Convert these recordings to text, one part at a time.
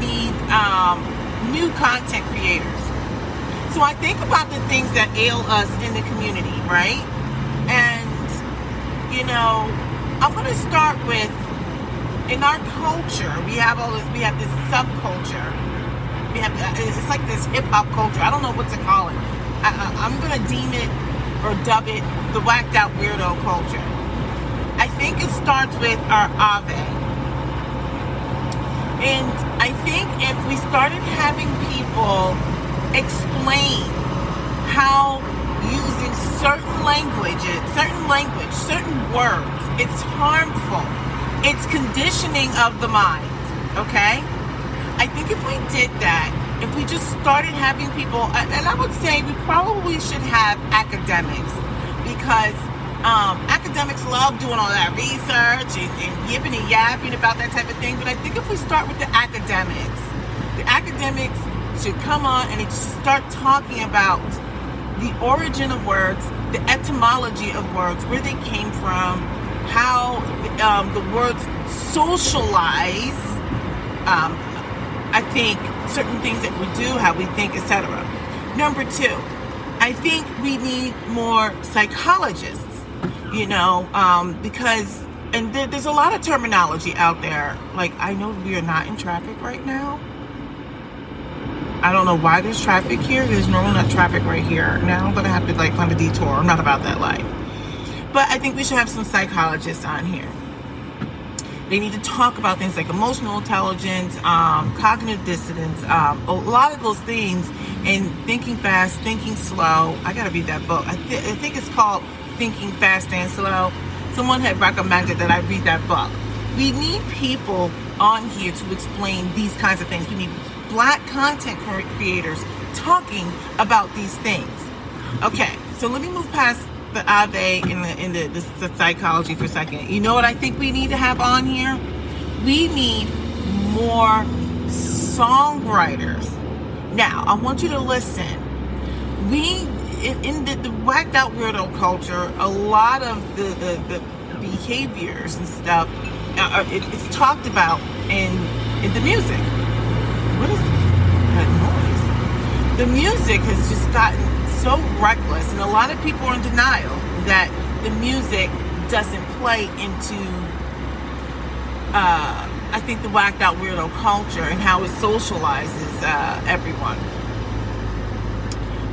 need um, new content creators. So I think about the things that ail us in the community, right? And, you know, I'm going to start with in our culture, we have all this, we have this subculture. We have, uh, it's like this hip hop culture. I don't know what to call it. I, am going to deem it or dub it the whacked out weirdo culture. I think it starts with our AAVE. And I think if we started having people explain how using certain languages, certain language, certain words, it's harmful it's conditioning of the mind, okay? I think if we did that, if we just started having people, and I would say we probably should have academics because um, academics love doing all that research and, and yipping and yapping about that type of thing. But I think if we start with the academics, the academics should come on and start talking about the origin of words, the etymology of words, where they came from, how um, the words socialize, um, I think, certain things that we do, how we think, etc. Number two, I think we need more psychologists, you know, um, because, and there, there's a lot of terminology out there. Like, I know we are not in traffic right now. I don't know why there's traffic here. There's normally not traffic right here. Now I'm going to have to like find a detour. I'm not about that life. But I think we should have some psychologists on here. They need to talk about things like emotional intelligence, um, cognitive dissonance, um, a lot of those things, and thinking fast, thinking slow. I gotta read that book. I, th- I think it's called Thinking Fast and Slow. Someone had recommended that I read that book. We need people on here to explain these kinds of things. We need black content creators talking about these things. Okay, so let me move past the AAVE in the in the, the, the psychology for a second. You know what I think we need to have on here? We need more songwriters. Now, I want you to listen. We in, in the, the, whacked out weirdo culture, a lot of the, the, the behaviors and stuff uh, it, it's talked about in in the music. What is that noise? The music has just gotten so reckless, and a lot of people are in denial that the music doesn't play into, uh, I think, the whacked out weirdo culture and how it socializes uh, everyone.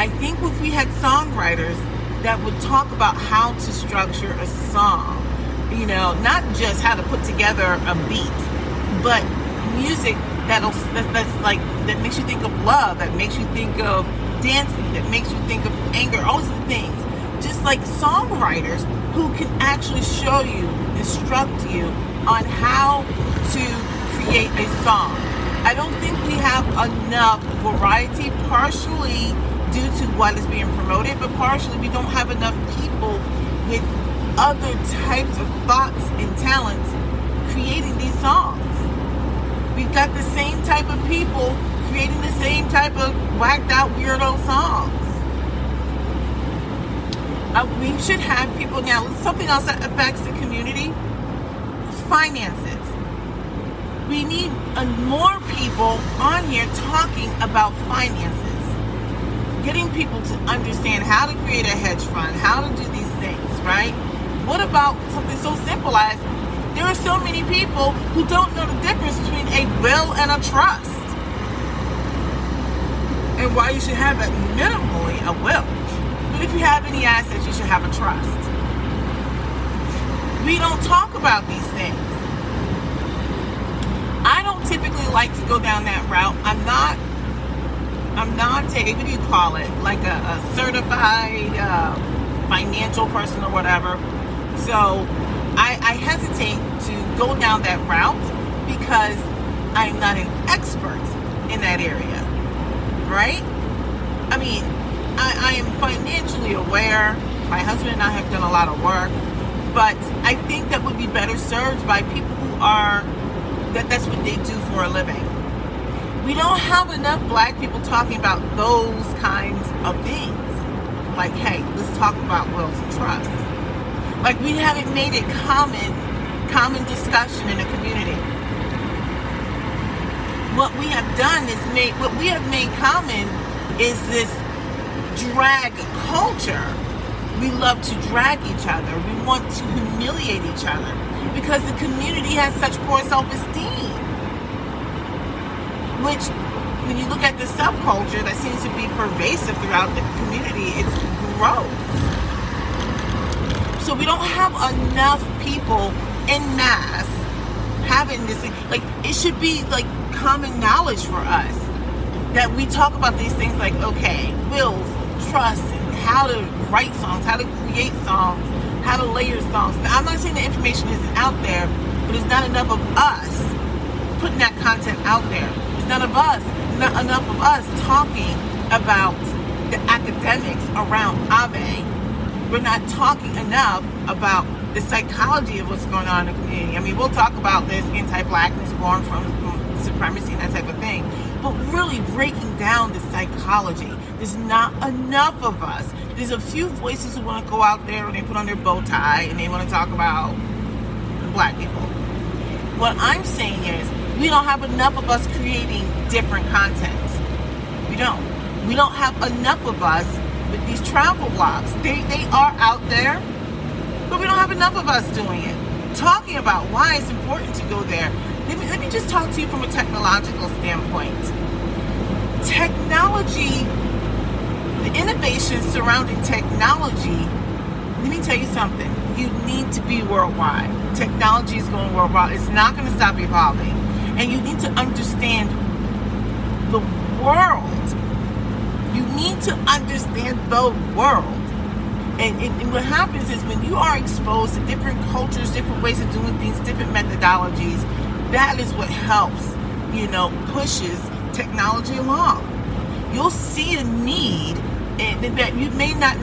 I think if we had songwriters that would talk about how to structure a song, you know, not just how to put together a beat, but music that'll that, that's like that makes you think of love, that makes you think of dancing that makes you think of anger, all these things. Just like songwriters who can actually show you, instruct you on how to create a song. I don't think we have enough variety, partially due to what is being promoted, but partially we don't have enough people with other types of thoughts and talents creating these songs. We've got the same type of people creating the same type of whacked out weirdo songs. Uh, we should have people now. Something else that affects the community: finances. We need uh, more people on here talking about finances, getting people to understand how to create a hedge fund, how to do these things. Right? What about something so simple as there are so many people who don't know the difference between a will and a trust and why you should have at minimally a will. But if you have any assets, you should have a trust. We don't talk about these things. I don't typically like to go down that route. I'm not. I'm not taking. What do you call it? Like a, a certified uh, financial person or whatever. So I, I hesitate to go down that route because I'm not an expert in that area right? I mean, I, I am financially aware. My husband and I have done a lot of work. but I think that would be better served by people who are that that's what they do for a living. We don't have enough black people talking about those kinds of things. Like, hey, let's talk about wills and trusts. Like we haven't made it common common discussion in the community. What we have done is made what we have made common is this drag culture. We love to drag each other. We want to humiliate each other because the community has such poor self-esteem. Which when you look at the subculture that seems to be pervasive throughout the community, it's gross. So we don't have enough people in mass having this like it should be like common knowledge for us that we talk about these things like okay wills trust and how to write songs how to create songs how to layer songs now, i'm not saying the information isn't out there but it's not enough of us putting that content out there none of us not enough of us talking about the academics around AAVE we're not talking enough about the psychology of what's going on in the community. I mean, we'll talk about this anti-blackness born from, supremacy and that type of thing, but really breaking down the psychology. There's not enough of us. There's a few voices who want to go out there and they put on their bow tie and they want to talk about black people. What I'm saying is, we don't have enough of us creating different content. We don't. We don't have enough of us with these travel blogs. They they are out there but we don't have enough of us doing it. Talking about why it's important to go there. Let me, let me just talk to you from a technological standpoint. Technology, the innovations surrounding technology, let me tell you something. You need to be worldwide. Technology is going worldwide. It's not going to stop evolving. And you need to understand the world. You need to understand the world and, and, and, what happens is when you are exposed to different cultures, different ways of doing things, different methodologies, that is what helps, you know, pushes technology along. You'll see a need and that you may not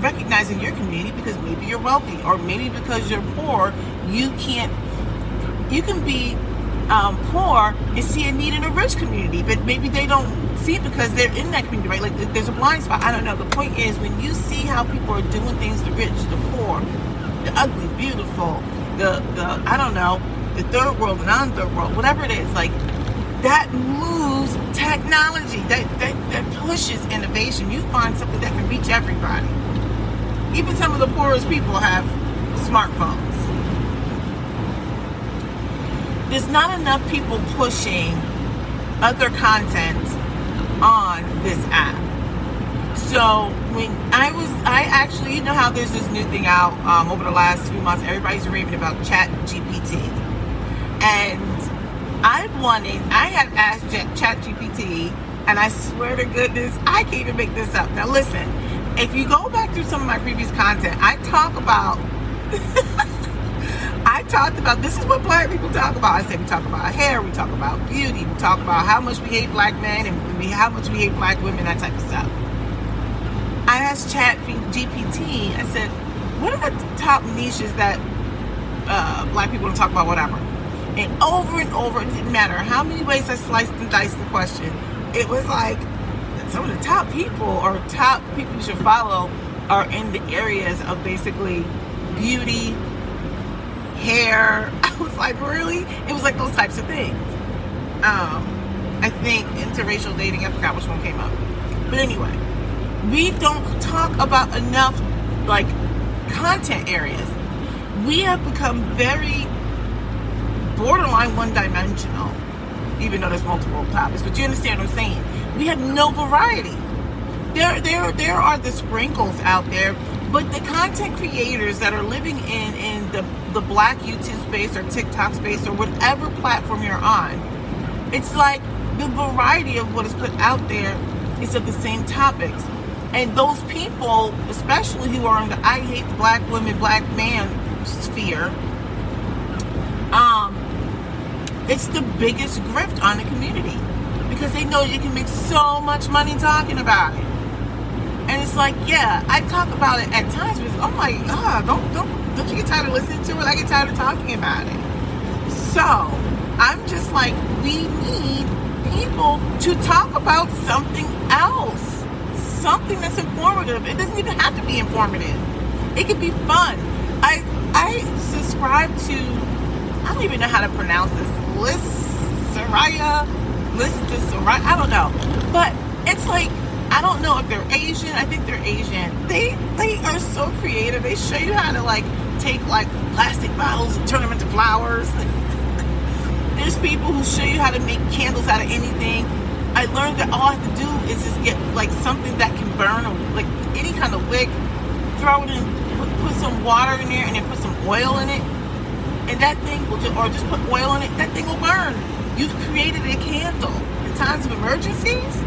recognize in your community because maybe you're wealthy or maybe because you're poor, you can't, you can be um, poor see a need in a rich community, but maybe they don't see because they're in that community, right? Like there's a blind spot. I don't know. The point is when you see how people are doing things, the rich, the poor, the ugly, beautiful, the the I don't know, the third world, the non-third world, whatever it is, like that moves technology, that that, that pushes innovation. You find something that can reach everybody. Even some of the poorest people have smartphones. There's not enough people pushing other content on this app. So when I was, I actually, you know how there's this new thing out um, over the last few months. Everybody's raving about Chat GPT, and I wanted, I had asked Chat GPT, and I swear to goodness, I can't even make this up. Now listen, if you go back through some of my previous content, I talk about. Talked about this is what black people talk about. I said we talk about hair, we talk about beauty, we talk about how much we hate black men and we, how much we hate black women, that type of stuff. I asked Chat GPT, I said, what are the top niches that uh, black people don't talk about, whatever? And over and over, it didn't matter how many ways I sliced and diced the question, it was like some of the top people or top people you should follow are in the areas of basically beauty, hair. I was like, really? It was like those types of things. Um, I think interracial dating, I forgot which one came up. But anyway, we don't talk about enough like content areas. We have become very borderline one dimensional, even though there's multiple topics. But you understand what I'm saying? We have no variety. There, there, there are the sprinkles out there but the content creators that are living in in the the black YouTube space or TikTok space or whatever platform you're on, it's like the variety of what is put out there is of the same topics. And those people, especially who are in the I hate the black women, black man sphere, um, it's the biggest grift on the community because they know you can make so much money talking about it. And it's like, yeah, I talk about it at times, but oh my God, don't don't don't you get tired of listening to it? I get tired of talking about it. So I'm just like, we need people to talk about something else, something that's informative. It doesn't even have to be informative. It could be fun. I I subscribe to I don't even know how to pronounce this. List Soraya, List Soraya. I don't know, but it's like I don't know if they're Asian. I think they're Asian. They they are so creative. They show you how to like take like plastic bottles and turn them into flowers. There's people who show you how to make candles out of anything. I learned that all I have to do is just get like something that can burn, or like any kind of wick, throw it in, put, put some water in there, and then put some oil in it, and that thing will just, or just put oil in it. That thing will burn. You've created a candle in times of emergencies.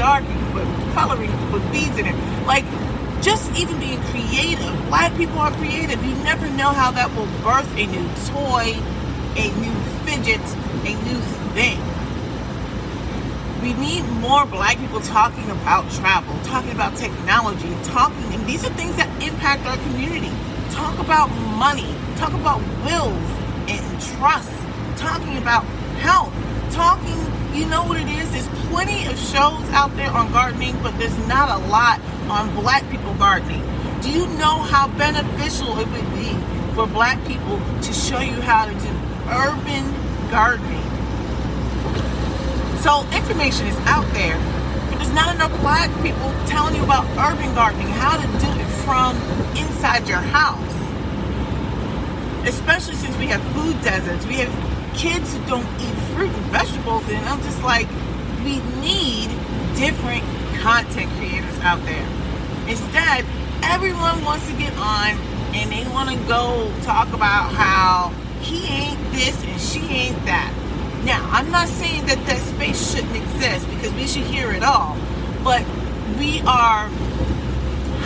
Dark. You can put coloring, you can put beads in it. Like just even being creative. Black people are creative. You never know how that will birth a new toy, a new fidget, a new thing. We need more black people talking about travel, talking about technology, talking, and these are things that impact our community. Talk about money, talk about wills and trust, talking about health, talking, you know what it is? There's plenty of shows out there on gardening, but there's not a lot on black people gardening. Do you know how beneficial it would be for black people to show you how to do urban gardening? So information is out there, but there's not enough black people telling you about urban gardening, how to do it from inside your house. Especially since we have food deserts, we have kids who don't eat fruit and vegetables, and I'm just like, we need different content creators out there. Instead, everyone wants to get on and they want to go talk about how he ain't this and she ain't that. Now, I'm not saying that that space shouldn't exist because we should hear it all, but we are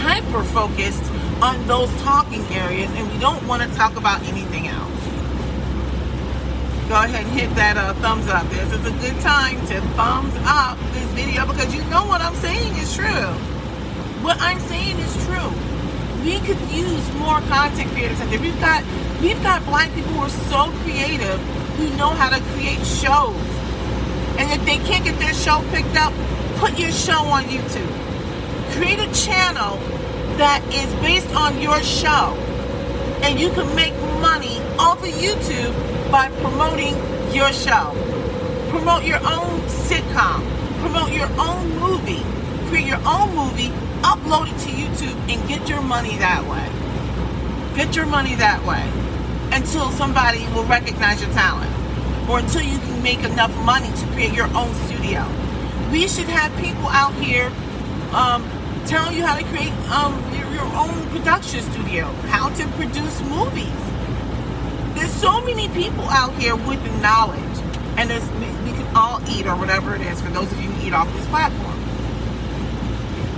hyper focused on those talking areas and we don't want to talk about anything else. Go ahead and hit that uh, thumbs up. This is a good time to thumbs up this video because you know what I'm saying is true what I'm saying is true. We could use more content creators out there. We've got we've got black people who are so creative who know how to create shows. And if they can't get their show picked up, put your show on YouTube. Create a channel that is based on your show. And you can make money off of YouTube by promoting your show. Promote your own sitcom. Promote your own movie. Create your own movie upload it to YouTube and get your money that way. Get your money that way until somebody will recognize your talent or until you can make enough money to create your own studio. We should have people out here um, telling you how to create um, your, your own production studio, how to produce movies. There's so many people out here with knowledge, and we can all eat or whatever it is for those of you who eat off this platform.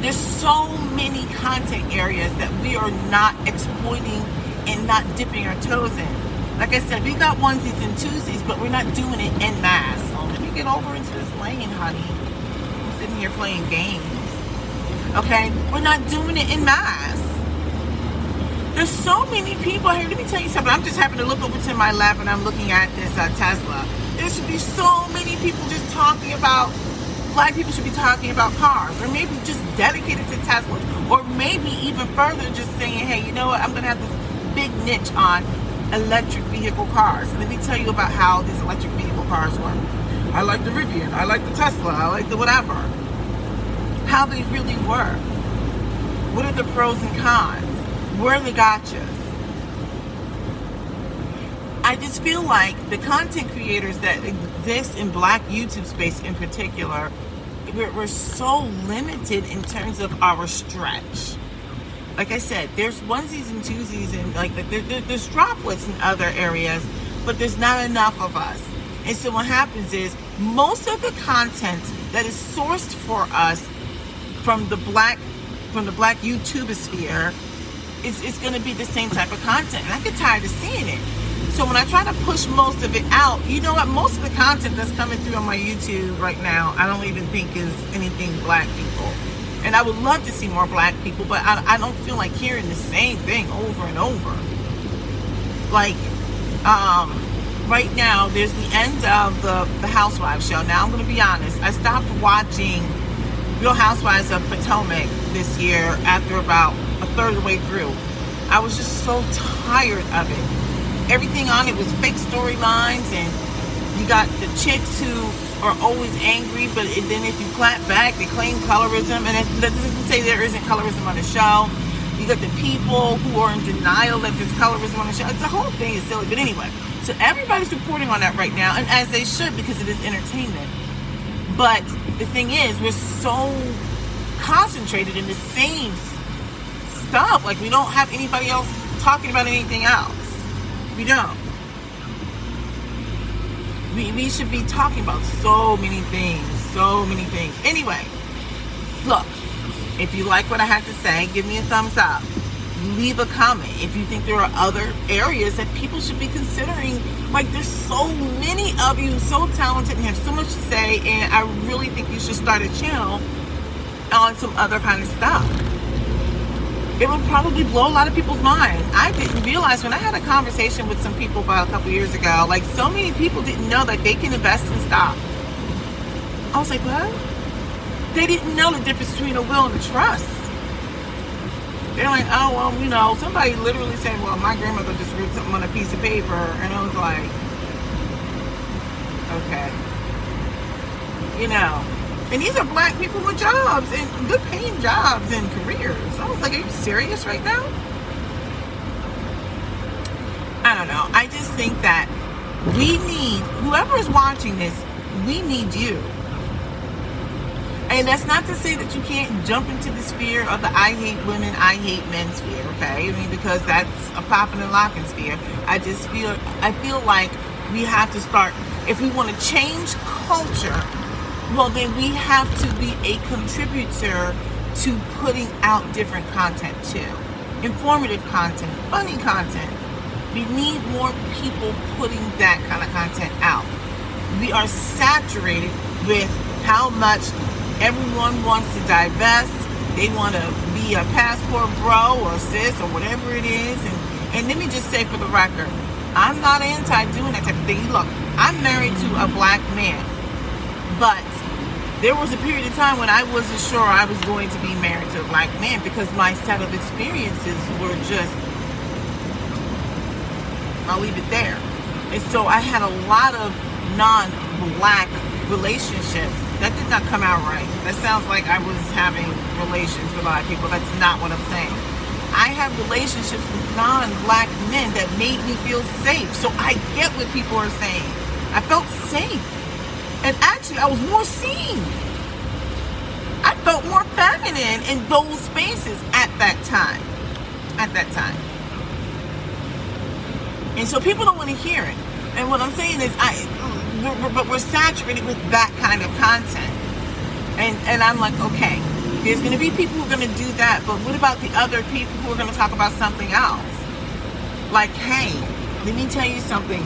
There's so many content areas that we are not exploiting and not dipping our toes in. Like I said, we got onesies and twosies, but we're not doing it in mass. So oh, let me get over into this lane, honey. I'm sitting here playing games. Okay? We're not doing it in mass. There's so many people here. Let me tell you something. I'm just having to look over to my lap and I'm looking at this uh, Tesla. There should be so many people just talking about black people should be talking about cars or maybe just dedicated to Teslas or maybe even further just saying, hey, you know what, I'm going to have this big niche on electric vehicle cars. Let me tell you about how these electric vehicle cars work. I like the Rivian, I like the Tesla, I like the whatever. How they really work. What are the pros and cons? Where are the gotchas? I just feel like the content creators that exist in black YouTube space in particular we're, we're so limited in terms of our stretch. Like I said, there's onesies and twosies and like there, there, there's droplets in other areas, but there's not enough of us. And so what happens is most of the content that is sourced for us from the black from the black YouTube sphere is, is going to be the same type of content. And I get tired of seeing it. So when I try to push most of it out, you know what? Most of the content that's coming through on my YouTube right now, I don't even think is anything black people. And I would love to see more black people, but I, I don't feel like hearing the same thing over and over. Like, um, right now, there's the end of the, the Housewives show. Now, I'm going to be honest. I stopped watching Real Housewives of Potomac this year after about a third of the way through. I was just so tired of it. Everything on it was fake storylines, and you got the chicks who are always angry, but then if you clap back, they claim colorism, and that doesn't say there isn't colorism on the show. You got the people who are in denial that there's colorism on the show. It's the whole thing is silly, but anyway. So everybody's reporting on that right now, and as they should because it is entertainment. But the thing is, we're so concentrated in the same stuff. Like we don't have anybody else talking about anything else. We don't. We, we should be talking about so many things, so many things. Anyway, look, if you like what I have to say, give me a thumbs up. Leave a comment if you think there are other areas that people should be considering. Like, there's so many of you, so talented, and have so much to say, and I really think you should start a channel on some other kind of stuff it would probably blow a lot of people's mind. I didn't realize when I had a conversation with some people about a couple years ago, like so many people didn't know that they can invest in stock. I was like, what? They didn't know the difference between a will and a trust. They're like, oh, well, you know, somebody literally said, well, my grandmother just wrote something on a piece of paper. And I was like, okay. You know, and these are black people with jobs and good paying jobs and careers. I was like, are you serious right now? I don't know. I just think that we need, whoever is watching this, we need you. And that's not to say that you can't jump into the sphere of the I hate women, I hate men sphere, okay? I mean, because that's a popping and locking sphere. I just feel, I feel like we have to start, if we want to change culture, well, then we have to be a contributor to putting out different content too. Informative content, funny content. We need more people putting that kind of content out. We are saturated with how much everyone wants to divest. They want to be a passport bro or sis or whatever it is. And, and let me just say for the record, I'm not anti doing that type of thing. Look, I'm married to a black man, but there was a period of time when I wasn't sure I was going to be married to a black man because my set of experiences were just, I'll leave it there. And so I had a lot of non black relationships. That did not come out right. That sounds like I was having relations with a lot of people. That's not what I'm saying. I have relationships with non black men that made me feel safe. So I get what people are saying. I felt safe. And actually, I was more seen. I felt more feminine in those spaces at that time. At that time. And so people don't want to hear it. And what I'm saying is, I, we're, but we're saturated with that kind of content. And and I'm like, okay, there's going to be people who are going to do that, but what about the other people who are going to talk about something else? Like, hey, let me tell you something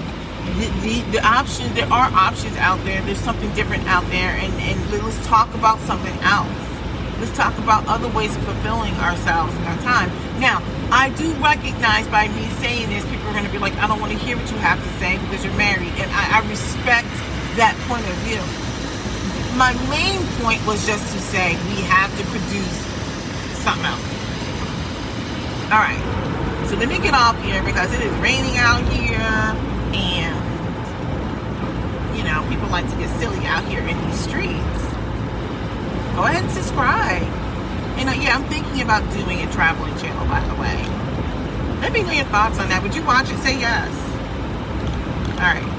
the, the, the options, there are options out there. There's something different out there. And, and let's talk about something else. Let's talk about other ways of fulfilling ourselves in our time. Now, I do recognize by me saying this, people are going to be like, I don't want to hear what you have to say because you're married. And I, I respect that point of view. My main point was just to say we have to produce something else. All right. So let me get off here because it is raining out here and you know people like to get silly out here in these streets go ahead and subscribe. And uh, yeah i'm thinking about doing a traveling channel by the way. Let me know your thoughts on that. Would you watch it? Say yes. All right